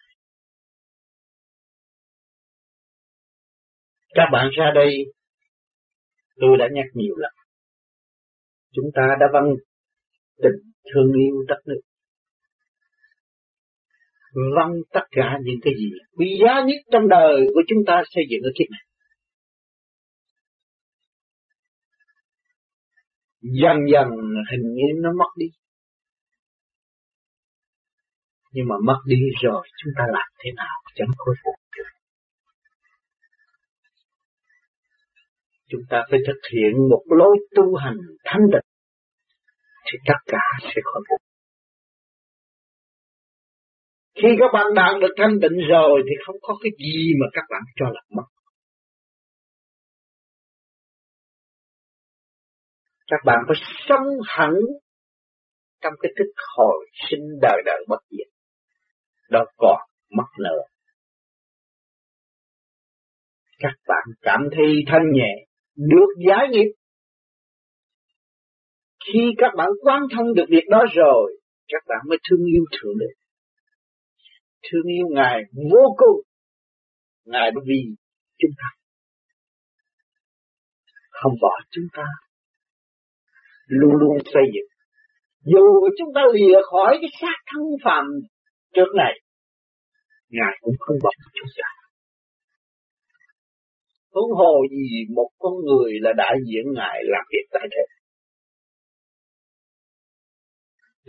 Các bạn ra đây, tôi đã nhắc nhiều lần. Chúng ta đã văn tình thương yêu đất nước. Vâng tất cả những cái gì quý giá nhất trong đời của chúng ta xây dựng ở kiếp này. Dần dần hình như nó mất đi. Nhưng mà mất đi rồi, chúng ta làm thế nào chẳng khôi phục được. Chúng ta phải thực hiện một lối tu hành thanh tịnh thì tất cả sẽ khôi phục. Khi các bạn đạt được thanh tịnh rồi thì không có cái gì mà các bạn cho là mất. Các bạn phải sống hẳn trong cái thức hồi sinh đời đời bất diệt. Đó còn mất nữa. Các bạn cảm thấy thanh nhẹ, được giải nghiệp. Khi các bạn quan thông được việc đó rồi, các bạn mới thương yêu Thượng Đế. Thương yêu Ngài vô cùng. Ngài đã vì chúng ta. Không bỏ chúng ta. Luôn luôn xây dựng. Dù chúng ta lìa khỏi cái xác thân phàm trước này, Ngài cũng không bỏ chúng ta. Huống hồ gì một con người là đại diện Ngài làm việc tại thế.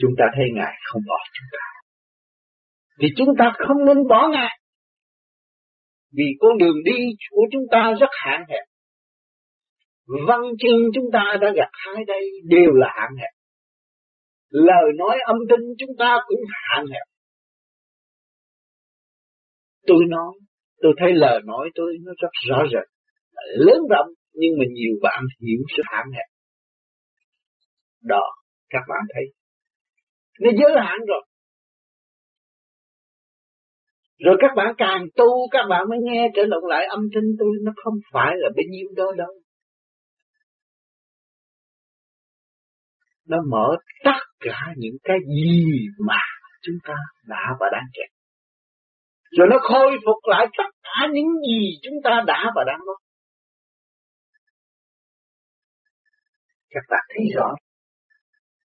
Chúng ta thấy Ngài không bỏ chúng ta. Thì chúng ta không nên bỏ Ngài. Vì con đường đi của chúng ta rất hạn hẹp. Văn chương chúng ta đã gặp hai đây đều là hạn hẹp. Lời nói âm thanh chúng ta cũng hạn hẹp. Tôi nói, tôi thấy lời nói tôi nó rất rõ rệt, lớn rộng, nhưng mà nhiều bạn hiểu sự hạn hẹp. Đó, các bạn thấy. Nó giới hạn rồi. Rồi các bạn càng tu, các bạn mới nghe trở lộn lại âm thanh tôi nó không phải là bấy nhiêu đó đâu. Nó mở tất cả những cái gì mà chúng ta đã và đang kẹt. Rồi nó khôi phục lại tất cả những gì chúng ta đã và đang mất. Các bạn thấy rõ.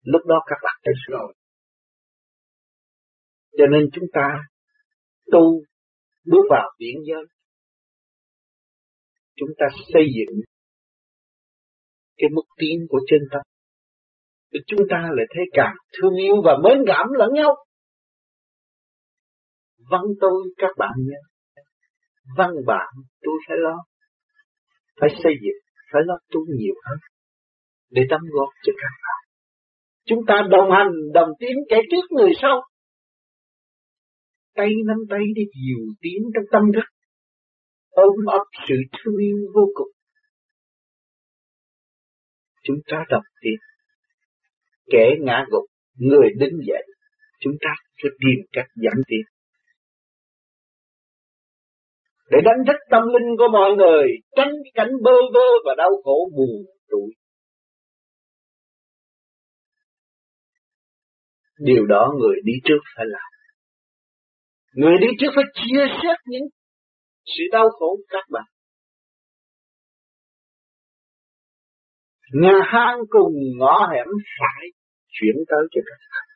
Lúc đó các bạn thấy rồi. Cho nên chúng ta tu bước vào biển giới. Chúng ta xây dựng cái mức tiến của chân tâm. Thì chúng ta lại thấy càng thương yêu và mến cảm lẫn nhau. Văn tôi các bạn nhé. Văn bạn tôi phải lo. Phải xây dựng, phải lo tu nhiều hơn. Để đóng góp cho các bạn. Chúng ta đồng hành, đồng tiến kẻ trước người sau tay nắm tay để dìu tiến trong tâm thức, ôm ấp sự thương yêu vô cùng. Chúng ta đọc tiếp kẻ ngã gục, người đứng dậy, chúng ta phải tìm cách giảm tiến. Để đánh thức tâm linh của mọi người, tránh cảnh bơ vơ và đau khổ buồn tủi. Điều đó người đi trước phải làm. Người đi trước phải chia sẻ những sự đau khổ của các bạn. Nhà hang cùng ngõ hẻm phải chuyển tới cho các bạn.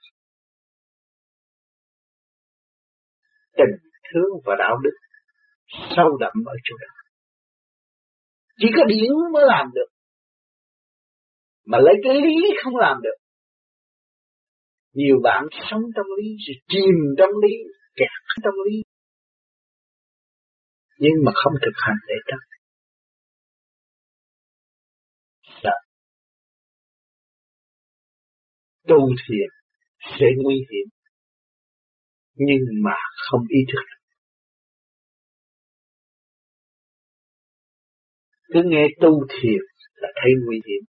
Tình thương và đạo đức sâu đậm ở chỗ đó. Chỉ có điển mới làm được. Mà lấy cái lý không làm được. Nhiều bạn sống trong lý, chìm trong lý, kẹt trong lý nhưng mà không thực hành để tránh tu thiền sẽ nguy hiểm, nhưng mà không ý thức. Cứ nghe tu thiền là thấy nguy hiểm,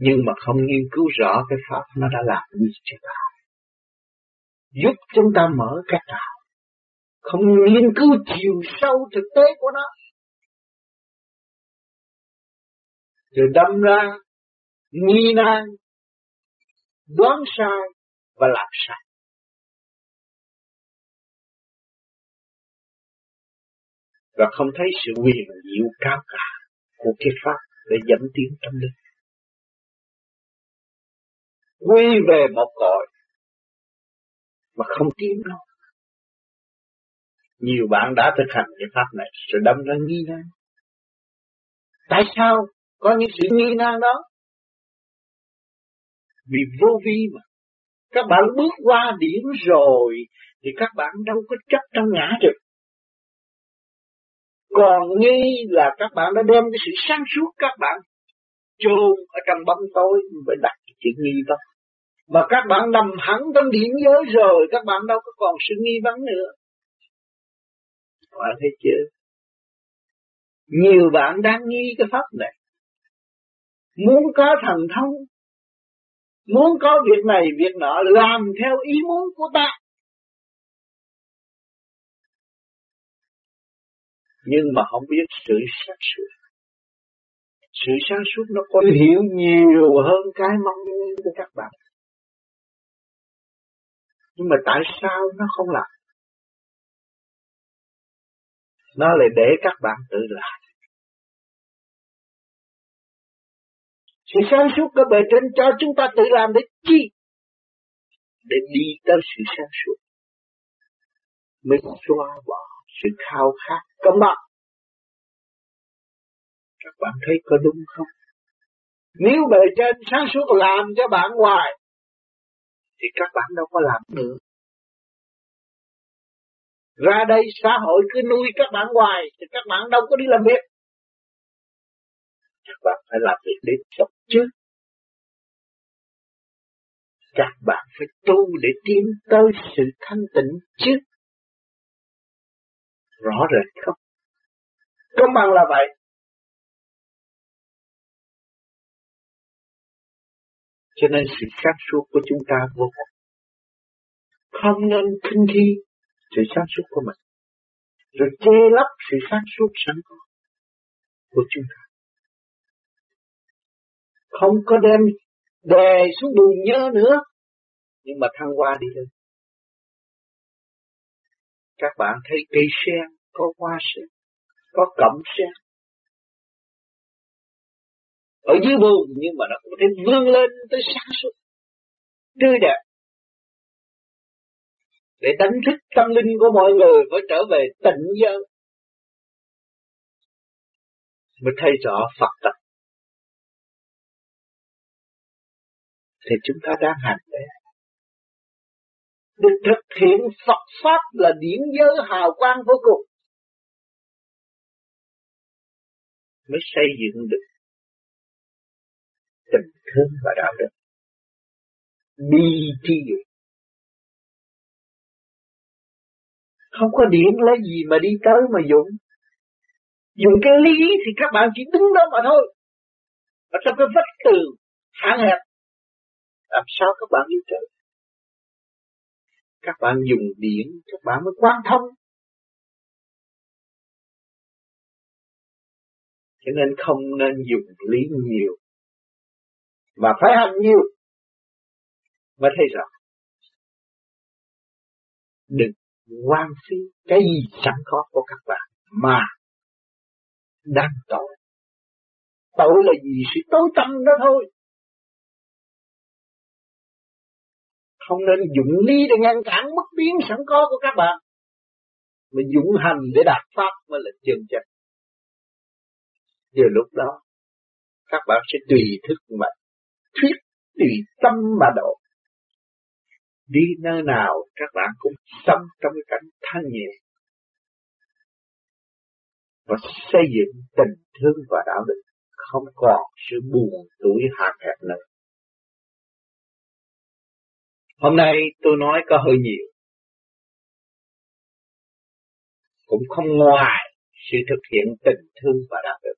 nhưng mà không nghiên cứu rõ cái pháp nó đã làm gì cho ta giúp chúng ta mở cách nào không nghiên cứu chiều sâu thực tế của nó. Rồi đâm ra, nghi nan, đoán sai và làm sai. Và không thấy sự quyền diệu cao cả của cái pháp để dẫn tiến tâm linh. Quy về một cõi mà không tiến đâu. Nhiều bạn đã thực hành cái pháp này, rồi đâm ra nghi nan. Tại sao có những sự nghi nan đó? Vì vô vi mà. Các bạn bước qua điểm rồi, thì các bạn đâu có chấp trong ngã được. Còn nghi là các bạn đã đem cái sự sáng suốt các bạn chôn ở trong bóng tối, mới đặt cái chuyện nghi đó. Mà các bạn nằm hẳn trong điển giới rồi, các bạn đâu có còn sự nghi vấn nữa. Bạn thấy chưa? Nhiều bạn đang nghi cái pháp này. Muốn có thần thông, muốn có việc này, việc nọ, làm theo ý muốn của ta. Nhưng mà không biết sự sáng suốt. Sự sáng suốt nó có hiểu nhiều hơn cái mong muốn của các bạn. Nhưng mà tại sao nó không làm? Nó lại để các bạn tự làm. Sự sáng suốt của bề trên cho chúng ta tự làm để chi? Để đi tới sự sáng suốt. Mới xóa bỏ sự khao khát công bằng. Các bạn thấy có đúng không? Nếu bề trên sáng suốt làm cho bạn hoài, thì các bạn đâu có làm được Ra đây xã hội cứ nuôi các bạn hoài, thì các bạn đâu có đi làm việc. Các bạn phải làm việc để sống chứ. Các bạn phải tu để tiến tới sự thanh tịnh chứ. Rõ rệt không? Công bằng là vậy. Cho nên sự sáng suốt của chúng ta vô cùng. Không nên khinh khi sự sáng suốt của mình. Rồi che lấp sự sáng suốt sẵn có của chúng ta. Không có đem đè xuống bùn nhớ nữa. Nhưng mà thăng qua đi thôi. Các bạn thấy cây sen, có hoa sen, có cẩm sen, ở dưới buồn nhưng mà nó có thể vươn lên tới sáng suốt. Tươi đẹp. Để đánh thức tâm linh của mọi người phải trở về tịnh giới. Mới thấy rõ Phật tập. Thì chúng ta đang hành đấy được thực hiện Phật Pháp là điển giới hào quang vô cùng. Mới xây dựng được tình thương và đạo đức. Đi chi dụng không có điện lấy gì mà đi tới mà dụng. Dùng cái lý thì các bạn chỉ đứng đó mà thôi. Và trong cái vách tường hạn hẹp? Làm sao các bạn đi tới các bạn dùng điện, các bạn mới quan thông. Cho nên không nên dùng lý nhiều mà phải hành nhiều. Mới thấy rõ đừng quan phí cái gì sẵn có của các bạn mà đang tội. Tội là gì? Sự tối tâm đó thôi. Không nên dụng lý để ngăn cản mất biến sẵn có của các bạn, mà dụng hành để đạt pháp mới là chân chân giờ lúc đó, các bạn sẽ tùy thức mà thuyết tùy tâm mà độ. Đi nơi nào các bạn cũng sống trong cái cảnh thanh nhẹ và xây dựng tình thương và đạo đức, không còn sự buồn tuổi hạn hẹp nữa. Hôm nay tôi nói có hơi nhiều. Cũng không ngoài sự thực hiện tình thương và đạo đức.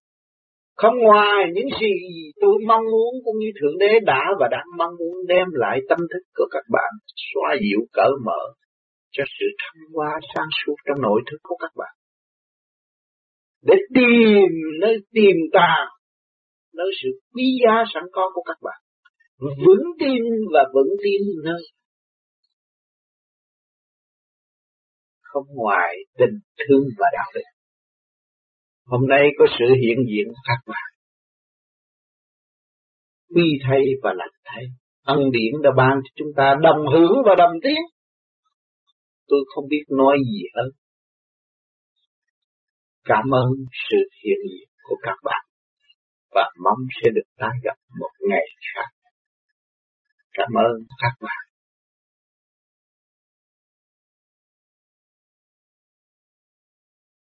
Không ngoài những gì tôi mong muốn cũng như Thượng Đế đã và đang mong muốn đem lại tâm thức của các bạn xóa dịu cởi mở cho sự thăng hoa sáng suốt trong nội thức của các bạn. Để tìm nơi tìm tàng, nơi sự quý giá sẵn có của các bạn. Vững tin và vững tin nơi không ngoài tình thương và đạo đức. Hôm nay có sự hiện diện của các bạn. Quy thay và lành thay. Ân điển đã ban cho chúng ta đồng hưởng và đồng tiếng. Tôi không biết nói gì hơn. Cảm ơn sự hiện diện của các bạn và mong sẽ được tái gặp một ngày khác. Cảm ơn các bạn.